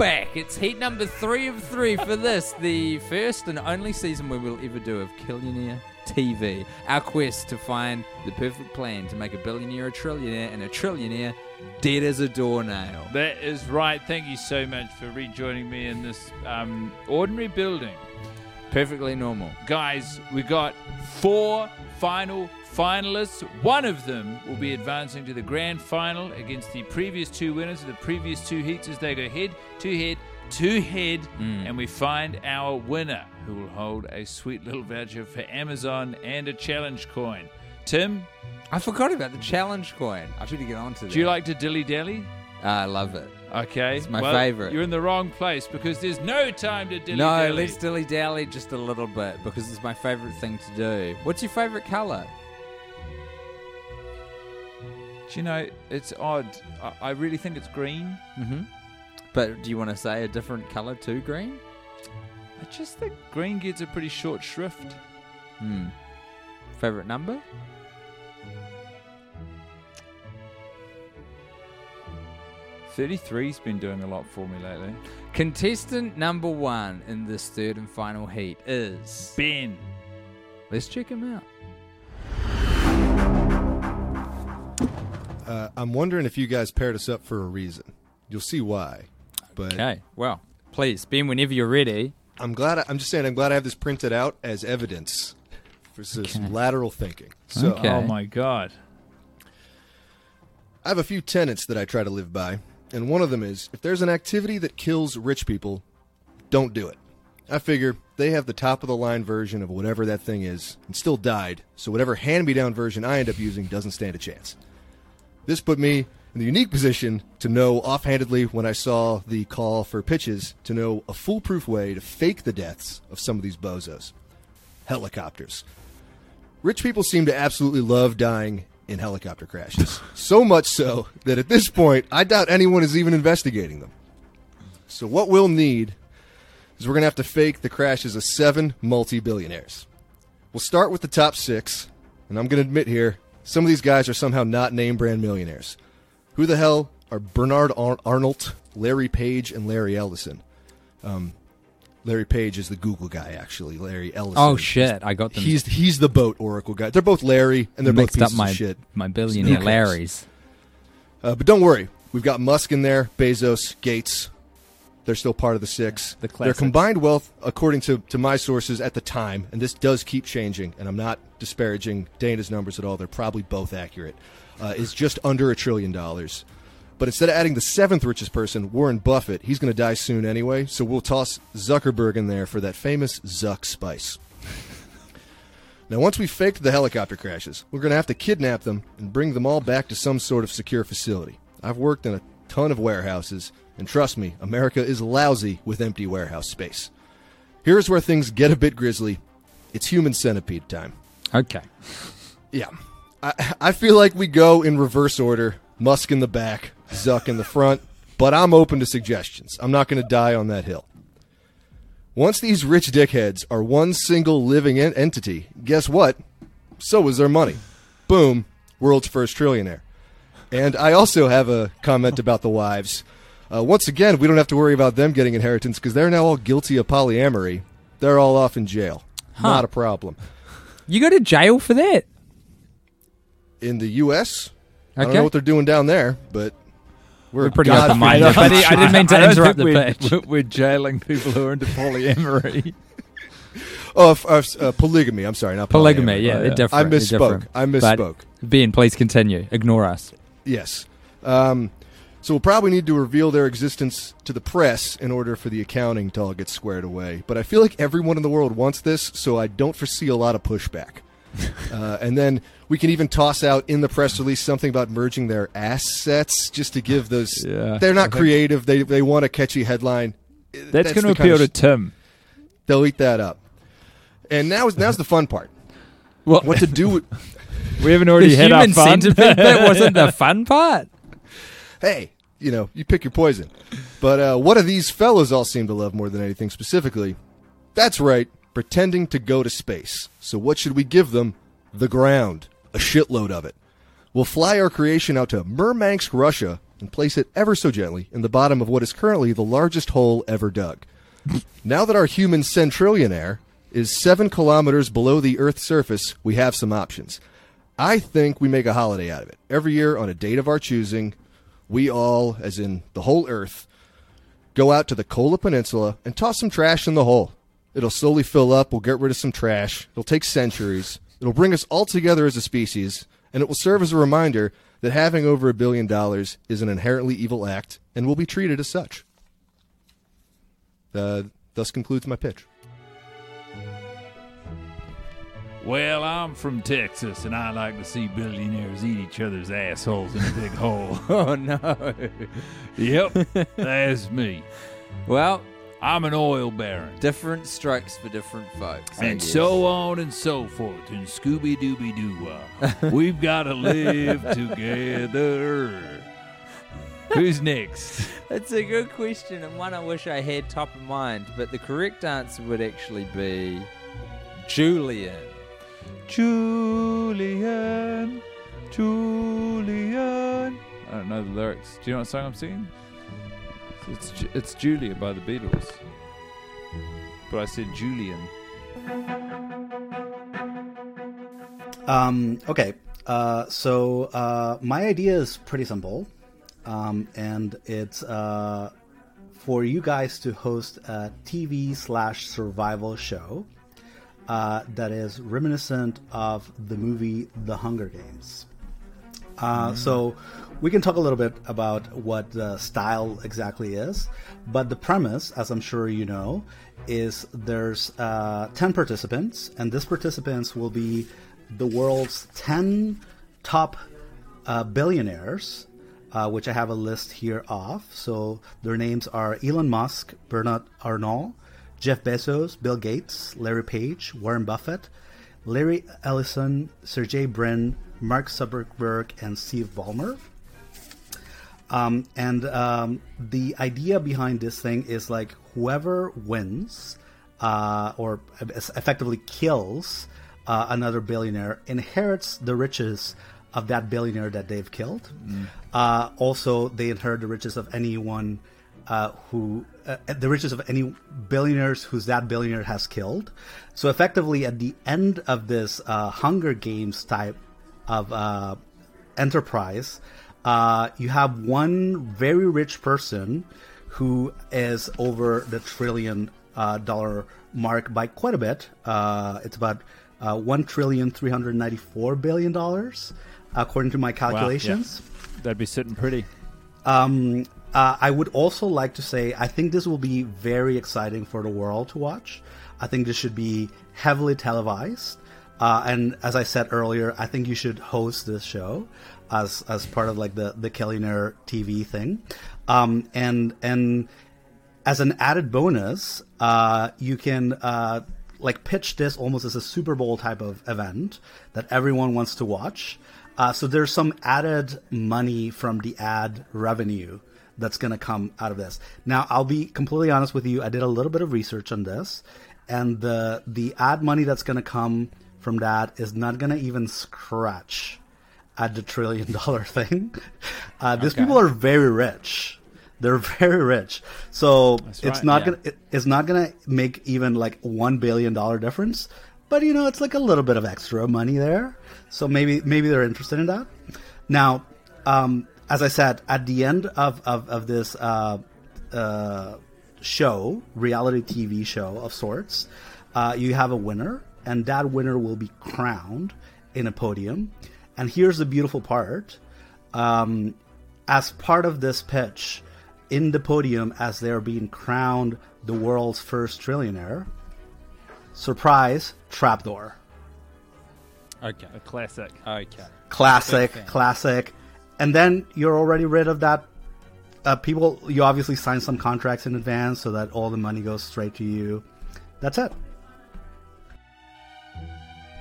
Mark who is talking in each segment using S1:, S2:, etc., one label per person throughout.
S1: Back. It's heat number three of three for this, the first and only season we'll ever do of Killionaire TV. Our quest to find the perfect plan to make a billionaire a trillionaire and a trillionaire dead as a doornail.
S2: That is right. Thank you so much for rejoining me in this um, ordinary building.
S1: Perfectly normal.
S2: Guys, we got four final finalists. One of them will be advancing to the grand final against the previous two winners of the previous two heats as they go head to head to head. Hmm. And we find our winner who will hold a sweet little voucher for Amazon and a challenge coin. Tim,
S1: I forgot about the challenge coin. I should get on to that.
S2: do you like to dilly dally?
S1: I love it.
S2: Okay.
S1: It's my
S2: well,
S1: favourite.
S2: You're in the wrong place because there's no time to dilly dally.
S1: No, let's dilly dally just a little bit because it's my favorite thing to do. What's your favorite color?
S2: Do you know, it's odd. I, I really think it's green.
S1: Mm-hmm. But do you want to say a different color to green?
S2: I just think green gets a pretty short shrift.
S1: Hmm. Favorite number?
S2: Thirty-three's been doing a lot for me lately.
S1: Contestant number one in this third and final heat is.
S2: Ben.
S1: Let's check him out.
S3: Uh, I'm wondering if you guys paired us up for a reason. You'll see why. But
S1: Okay, well, please, Ben, whenever you're ready.
S3: I'm glad. I, I'm just saying. I'm glad I have this printed out as evidence for s- some lateral thinking. So
S1: Okay.
S2: Oh my god.
S3: I have a few tenets that I try to live by, and one of them is if there's an activity that kills rich people, don't do it. I figure they have the top of the line version of whatever that thing is and still died, so whatever hand me down version I end up using doesn't stand a chance. This put me in the unique position to know offhandedly when I saw the call for pitches to know a foolproof way to fake the deaths of some of these bozos. Helicopters. Rich people seem to absolutely love dying in helicopter crashes. so much so that at this point, I doubt anyone is even investigating them. So, what we'll need is we're going to have to fake the crashes of seven multi billionaires. We'll start with the top six, and I'm going to admit here, some of these guys are somehow not name brand millionaires. Who the hell are Bernard Ar- Arnold, Larry Page, and Larry Ellison? Um, Larry Page is the Google guy, actually. Larry Ellison.
S1: Oh shit! I got them
S3: He's he's the boat Oracle guy. They're both Larry, and they're both pieces
S1: my
S3: of shit.
S1: my billionaire? Larrys.
S3: Uh, but don't worry, we've got Musk in there, Bezos, Gates. They're still part of the six.
S2: The
S3: Their combined wealth, according to, to my sources at the time, and this does keep changing, and I'm not disparaging Dana's numbers at all. They're probably both accurate. Uh, is just under a trillion dollars. But instead of adding the seventh richest person, Warren Buffett, he's going to die soon anyway. So we'll toss Zuckerberg in there for that famous Zuck spice. Now, once we faked the helicopter crashes, we're going to have to kidnap them and bring them all back to some sort of secure facility. I've worked in a ton of warehouses, and trust me, America is lousy with empty warehouse space. Here's where things get a bit grisly. It's human centipede time.
S1: Okay.
S3: Yeah. I, I feel like we go in reverse order Musk in the back, Zuck in the front, but I'm open to suggestions. I'm not going to die on that hill. Once these rich dickheads are one single living en- entity, guess what? So is their money. Boom, world's first trillionaire. And I also have a comment about the wives. Uh, once again, we don't have to worry about them getting inheritance because they're now all guilty of polyamory. They're all off in jail. Not a problem.
S1: You go to jail for that?
S3: In the U.S., I don't know what they're doing down there, but we're,
S1: We're pretty
S3: God-
S1: open-minded. But I didn't mean to interrupt the
S2: we're,
S1: pitch.
S2: We're, we're jailing people who are into polyamory.
S3: Oh, f- uh, uh, polygamy. I'm sorry, not
S1: Polygamy,
S3: polyamory.
S1: yeah,
S2: Oh,
S1: they're
S2: yeah.
S1: different.
S3: I misspoke.
S1: different.
S3: I
S1: But,
S3: misspoke.
S1: ben, please continue. Ignore us.
S3: Yes. Um, so we'll probably need to reveal their existence to the press in order for the accounting to all get squared away. But I feel like everyone in the world wants this, so I don't foresee a lot of pushback. uh, and then we can even toss out in the press release something about merging their assets just to give those.
S2: Yeah,
S3: they're not
S2: think-
S3: creative. They they want a catchy headline.
S2: That's, going to appeal to Tim.
S3: They'll eat that up. And now is now's the fun part.
S2: Well,
S3: What to do? With,
S2: we haven't
S1: The
S2: already had our fun.
S1: centipede bit wasn't the fun part.
S3: Hey, you know, you pick your poison. But uh, what do these fellows all seem to love more than anything specifically? That's right, pretending to go to space. So what should we give them? The ground. A shitload of it. We'll fly our creation out to Murmansk, Russia, and place it ever so gently in the bottom of what is currently the largest hole ever dug. now that our human centrillionaire is seven kilometers below the Earth's surface, we have some options. I think we make a holiday out of it. Every year, on a date of our choosing, we all, as in the whole Earth, go out to the Kola Peninsula and toss some trash in the hole. It'll slowly fill up. We'll get rid of some trash. It'll take centuries. It'll bring us all together as a species, and it will serve as a reminder that having over a billion dollars is an inherently evil act and will be treated as such. Uh, thus concludes my pitch.
S2: Well, I'm from Texas, and I like to see billionaires eat each other's assholes in a big hole.
S1: Oh no.
S2: Yep, that's me.
S1: Well,
S2: I'm an oil baron.
S1: different strikes for different folks. I
S2: And
S1: guess.
S2: so on and so forth. And Scooby Dooby Doo. Uh, we've got to live together. Who's next?
S1: It's a good question and one I wish I had top of mind, but the correct answer would actually be Julian.
S2: Julian, Julian. I don't know the lyrics. Do you know what song I'm singing? It's it's Julia by the Beatles. But I said Julian.
S4: Um, okay, uh, so uh, my idea is pretty simple, um, and it's uh, for you guys to host a TV slash survival show uh, that is reminiscent of the movie The Hunger Games. Uh, So we can talk a little bit about what the style exactly is, but the premise, as I'm sure you know, is there's uh, 10 participants, and these participants will be the world's 10 top uh, billionaires, uh, which I have a list here of. So their names are Elon Musk, Bernard Arnault, Jeff Bezos, Bill Gates, Larry Page, Warren Buffett, Larry Ellison, Sergey Brin, Mark Zuckerberg, and Steve Ballmer. Um, and um, the idea behind this thing is like whoever wins uh, or effectively kills uh, another billionaire inherits the riches of that billionaire that they've killed. Uh, also, they inherit the riches of anyone uh, who uh, the riches of any billionaires who's that billionaire has killed. So effectively, at the end of this uh, Hunger Games type of uh, enterprise, uh, you have one very rich person who is over the trillion uh, dollar mark by quite a bit. Uh, it's about uh, one trillion three hundred ninety four billion dollars, according to my calculations.
S2: That'd be sitting pretty.
S4: Um, uh, I would also like to say I think this will be very exciting for the world to watch. I think this should be heavily televised. Uh, and as I said earlier, I think you should host this show as as part of like the the Killionaire TV thing. Um, and and as an added bonus, uh, you can uh, like pitch this almost as a Super Bowl type of event that everyone wants to watch. Uh, so there's some added money from the ad revenue that's going to come out of this. Now, I'll be completely honest with you. I did a little bit of research on this, and the the ad money that's going to come from that is not going to even scratch at the trillion dollar thing. Uh, these people are very rich. They're very rich, so it's
S2: right,
S4: not
S2: yeah.
S4: gonna it, it's not gonna make even like one billion dollar difference. But you know, it's like a little bit of extra money there. So maybe maybe they're interested in that. Now, um, as I said, at the end of of, of this uh, uh, show, reality TV show of sorts, uh, you have a winner, and that winner will be crowned in a podium. And here's the beautiful part: um, as part of this pitch, in the podium, as they're being crowned the world's first trillionaire, surprise trapdoor.
S1: Okay.
S2: A classic.
S1: Okay.
S4: classic, classic. And then you're already rid of that. Uh, people, you obviously sign some contracts in advance so that all the money goes straight to you. That's it.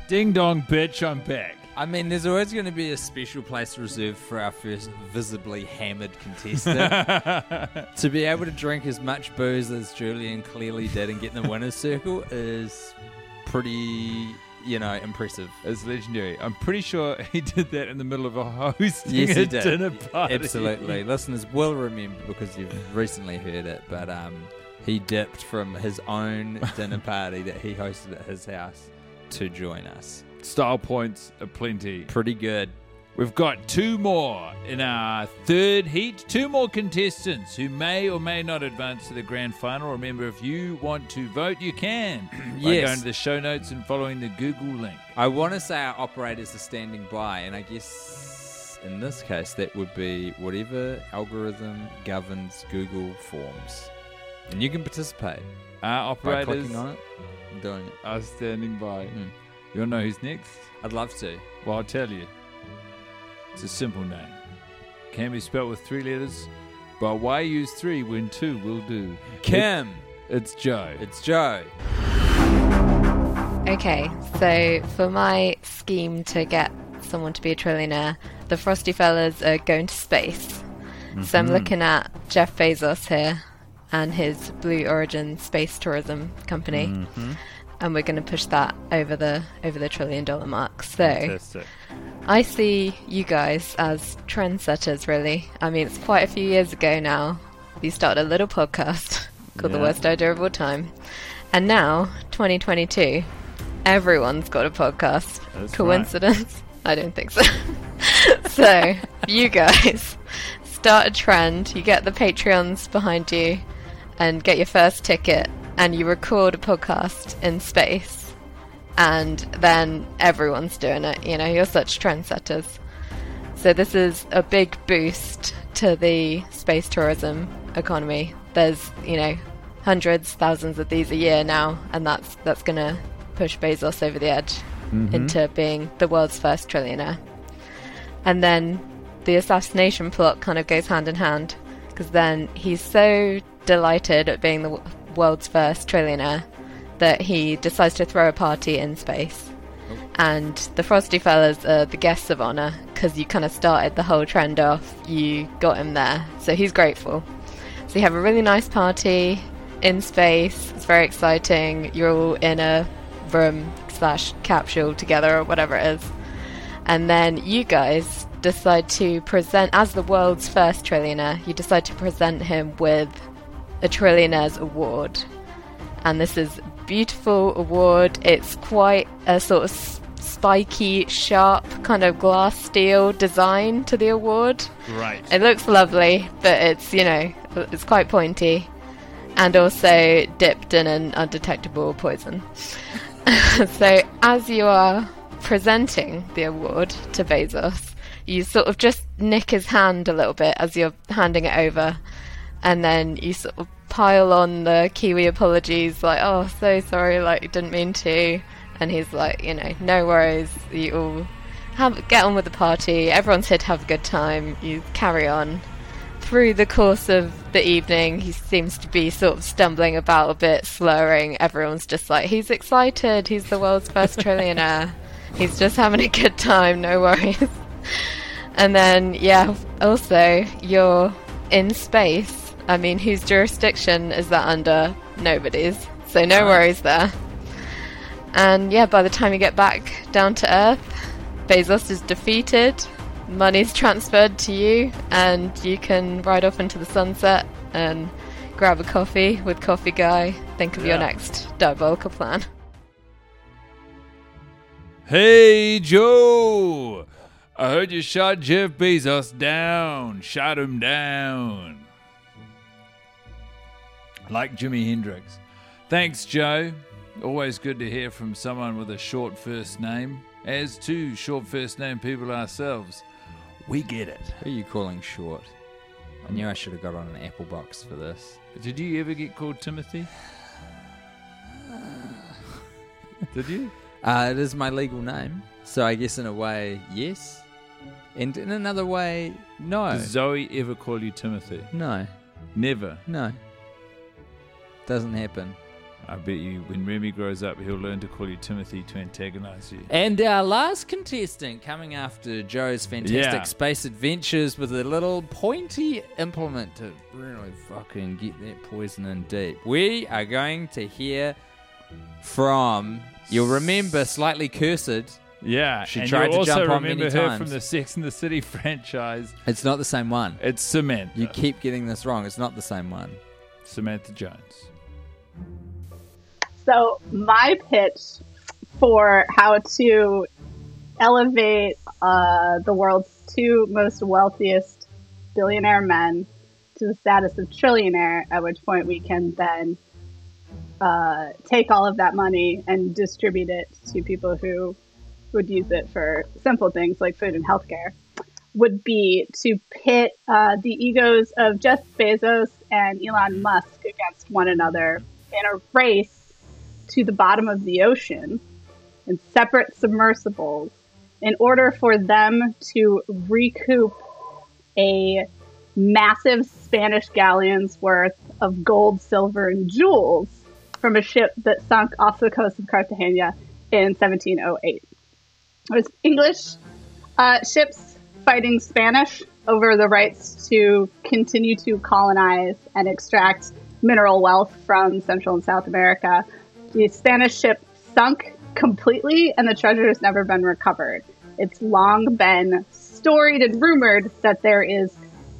S2: Ding dong, bitch, I'm back.
S1: I mean, there's always going to be a special place reserved for our first visibly hammered contestant. to be able to drink as much booze as Julian clearly did and get in the winner's circle is pretty, you know, impressive.
S2: It's legendary. I'm pretty sure he did that in the middle of a hosting
S1: Yes, he did.
S2: dinner party.
S1: Absolutely. Listeners will remember because you've recently heard it, but um, he dipped from his own dinner party that he hosted at his house to join us.
S2: Style points aplenty.
S1: Pretty good.
S2: We've got two more in our third heat. Two more contestants who may or may not advance to the grand final. Remember, if you want to vote, you can by
S1: Yes.
S2: going to the show notes and following the Google link.
S1: I want to say our operators are standing by, and I guess in this case that would be whatever algorithm governs Google Forms, and you can participate
S2: Our
S1: by
S2: operators
S1: clicking on it doing it.
S2: are standing by. You want to know who's next?
S1: I'd love to.
S2: Well, I'll tell you. It's a simple name. Can be spelled with three letters, but why use three when two will do?
S1: Tim,
S2: It's Jo.
S1: it's Jo.
S5: Okay, so for my scheme to get someone to be a trillionaire, the Frosty Fellas are going to space. So I'm mm-hmm. looking at Jeff Bezos here and his Blue Origin space tourism company, mm-hmm. and we're going to push that over the over the trillion dollar mark. So
S2: Fantastic.
S5: I see you guys as trendsetters, really. I mean, it's quite a few years ago now. You started a little podcast called The Worst Idea of All Time. And now, 2022, everyone's got a podcast.
S2: That's
S5: Coincidence? I don't think so. so, you guys start a trend, you get the Patreons behind you, and get your first ticket, and you record a podcast in space and then everyone's doing it. You know, you're such trendsetters. So this is a big boost to the space tourism economy. There's, you know, hundreds, thousands of these a year now, and that's that's going to push Bezos over the edge mm-hmm. into being the world's first trillionaire. And then the assassination plot kind of goes hand in hand because then he's so delighted at being the world's first trillionaire that he decides to throw a party in space. Oh. And the Frosty Fellas are the guests of honor because you kind of started the whole trend off. You got him there, so he's grateful. So you have a really nice party in space. It's very exciting. You're all in a room slash capsule together or whatever it is. And then you guys decide to present, as the world's first trillionaire, you decide to present him with a Trillionaire's Award. And this is beautiful award. It's quite a sort of spiky, sharp kind of glass steel design to the award.
S2: Right.
S5: It looks lovely, but it's, you know, it's quite pointy and also dipped in an undetectable poison. so, as you are presenting the award to Bezos, you sort of just nick his hand a little bit as you're handing it over, and then you sort of pile on the Kiwi apologies, like, oh, so sorry, like, didn't mean to. And he's like, you know, no worries, you all have, get on with the party, everyone's here to have a good time, you carry on through the course of the evening, he seems to be sort of stumbling about a bit, slurring. Everyone's just like, he's excited, he's the world's first trillionaire. He's just having a good time, no worries. and then, yeah, also, you're in space. I mean, whose jurisdiction is that under? Nobody's. So, no worries there. And yeah, by the time you get back down to Earth, Bezos is defeated money's transferred to you, and you can ride off into the sunset and grab a coffee with Coffee Guy. Think of your next diabolical plan.
S2: Hey, Joe! I heard you shot Jeff Bezos down. Shot him down. Like Jimi Hendrix. Thanks, Jo. Always good to hear from someone with a short first name. As two short first name people ourselves, we get it.
S1: Who are you calling short? I knew I should have got on an apple box for this.
S2: Did you ever get called Timothy? Did you?
S1: Uh, it is my legal name, so I guess in a way, yes. And in another way, no.
S2: Does Zoe ever call you Timothy?
S1: No,
S2: Never.
S1: no. Doesn't happen.
S2: I bet you when Remy grows up, he'll learn to call you Timothy to antagonize you.
S1: And our last contestant coming after Jo's fantastic
S2: Yeah.
S1: space adventures with a little pointy implement to really fucking get that poison in deep. We are going to hear from, you'll remember, Slightly Cursed.
S2: Yeah,
S1: She
S2: and
S1: tried
S2: you
S1: to
S2: also
S1: jump on
S2: remember
S1: many
S2: her
S1: times.
S2: from the Sex and the City franchise.
S1: It's not the same one.
S2: It's Samantha.
S1: You keep getting this wrong. It's not the same one.
S2: Samantha Jones.
S6: So my pitch for how to elevate uh, the world's two most wealthiest billionaire men to the status of trillionaire, at which point we can then uh, take all of that money and distribute it to people who would use it for simple things like food and healthcare, would be to pit uh, the egos of Jeff Bezos and Elon Musk against one another in a race to the bottom of the ocean in separate submersibles in order for them to recoup a massive Spanish galleon's worth of gold, silver, and jewels from a ship that sunk off the coast of Cartagena in 1708. It was English uh, ships fighting Spanish over the rights to continue to colonize and extract mineral wealth from Central and South America. The Spanish ship sunk completely, and the treasure has never been recovered. It's long been storied and rumored that there is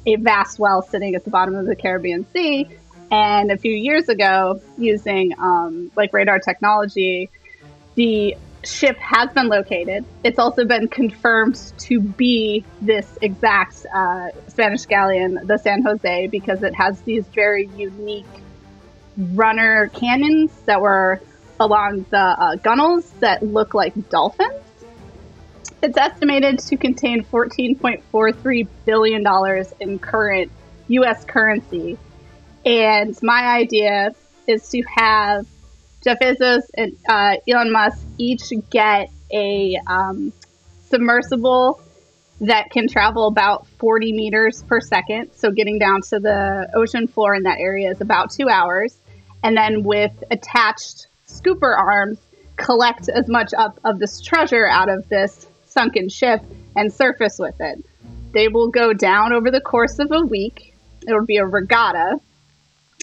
S6: a vast well sitting at the bottom of the Caribbean Sea. And a few years ago, using um, like radar technology, the ship has been located. It's also been confirmed to be this exact uh, Spanish galleon, the San Jose, because it has these very unique runner cannons that were along the uh, gunnels that look like dolphins. It's estimated to contain $14.43 billion in current U.S. currency. And my idea is to have Jeff Bezos and uh, Elon Musk each get a um, submersible that can travel about 40 meters per second. So getting down to the ocean floor in that area is about two hours. And then with attached scooper arms, collect as much up of this treasure out of this sunken ship and surface with it. They will go down over the course of a week. It'll be a regatta.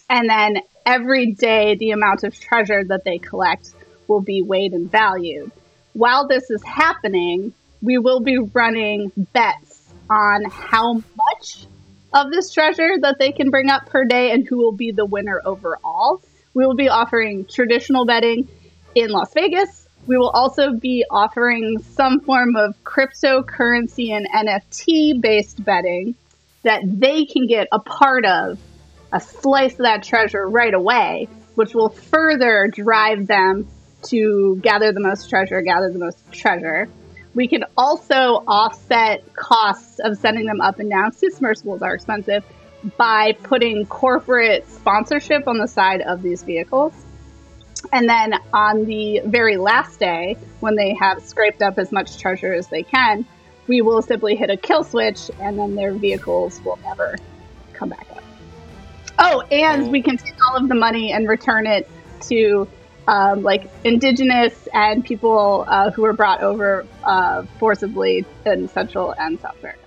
S6: And then every day, the amount of treasure that they collect will be weighed and valued. While this is happening, we will be running bets on how much of this treasure that they can bring up per day and who will be the winner overall. We will be offering traditional betting in Las Vegas. We will also be offering some form of cryptocurrency and NFT based betting that they can get a part of a slice of that treasure right away, which will further drive them to gather the most treasure, gather the most treasure. We can also offset costs of sending them up and down. Submersibles are expensive by putting corporate sponsorship on the side of these vehicles. And then on the very last day, when they have scraped up as much treasure as they can, we will simply hit a kill switch and then their vehicles will never come back up. Oh, and we can take all of the money and return it to um, like indigenous and people uh, who were brought over uh, forcibly in Central and South America.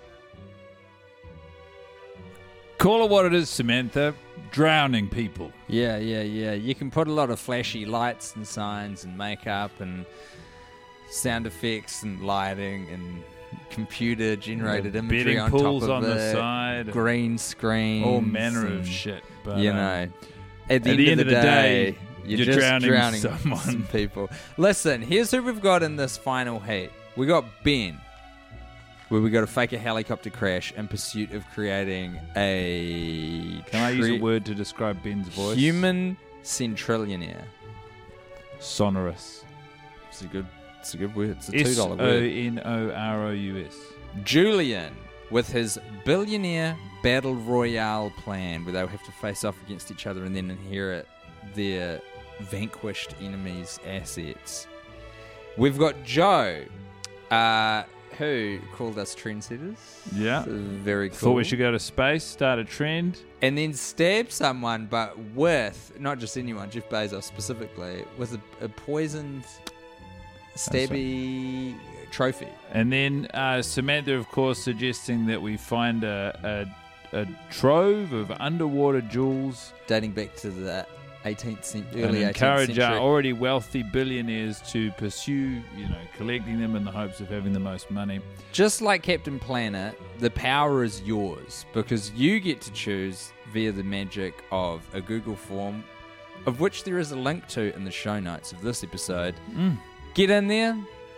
S2: Call it what it is, Samantha. Drowning people.
S1: Yeah, yeah, yeah. You can put a lot of flashy lights and signs and makeup and sound effects and lighting and computer generated imagery on
S2: pools
S1: top of
S2: on the side.
S1: green screen,
S2: all manner of shit. But,
S1: you
S2: um,
S1: know, at the, end, of the, day, you're,
S2: you're
S1: just
S2: drowning
S1: drowning,
S2: someone.
S1: some people. Listen, here's who we've got in this final heat. We got Ben, where we got to fake a helicopter crash in pursuit of creating a
S2: Can I use a word to describe Ben's voice?
S1: human centrillionaire.
S2: Sonorous.
S1: It's a good, it's a good word. It's a two
S2: S
S1: dollar
S2: O
S1: word.
S2: N O R O U S.
S1: Julian with his billionaire battle royale plan, where they'll have to face off against each other and then inherit their vanquished enemies' assets. We've got Jo, uh, who called us trendsetters.
S2: Yeah.
S1: Very cool.
S2: Thought we should go to space, start a trend.
S1: and then stab someone, but with not just anyone, Jeff Bezos specifically, with a, a poisoned stabby trophy.
S2: And then uh, Samantha, of course, suggesting that we find a, a, a trove of underwater jewels
S1: dating back to the 18th century,
S2: and
S1: early 18th
S2: encourage
S1: century.
S2: our already wealthy billionaires to pursue, you know, collecting them in the hopes of having the most money.
S1: Just like Captain Planet, the power is yours because you get to choose via the magic of a Google form, of which there is a link to in the show notes of this episode.
S2: Mm.
S1: Get in there,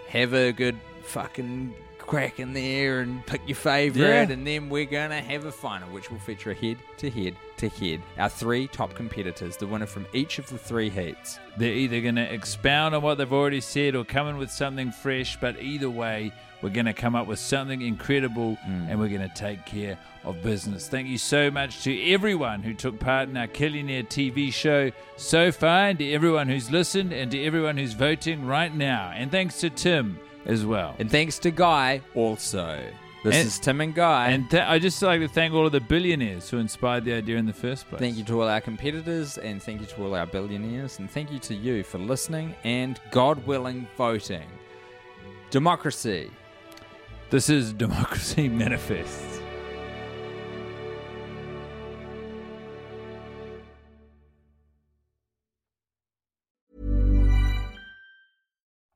S1: have a good fucking crack in there and pick your favourite,
S2: Yeah.
S1: and then we're gonna have a final which will feature a head to head to head. Our three top competitors, the winner from each of the three heats.
S2: They're either going to expound on what they've already said or come in with something fresh, but either way, we're going to come up with something incredible hmm. and we're going to take care of business. Thank you so much to everyone who took part in our Killionaire TV show so far, and to everyone who's listened, and to everyone who's voting right now. And thanks to Tim as well.
S1: And thanks to Guy also. This
S2: And-
S1: is Tim and Guy.
S2: And th- I just like to thank all of the billionaires who inspired the idea in the first place.
S1: Thank you to all our competitors, and thank you to all our billionaires, and thank you to you for listening and, God willing, voting. Democracy.
S2: This is Democracy Manifests.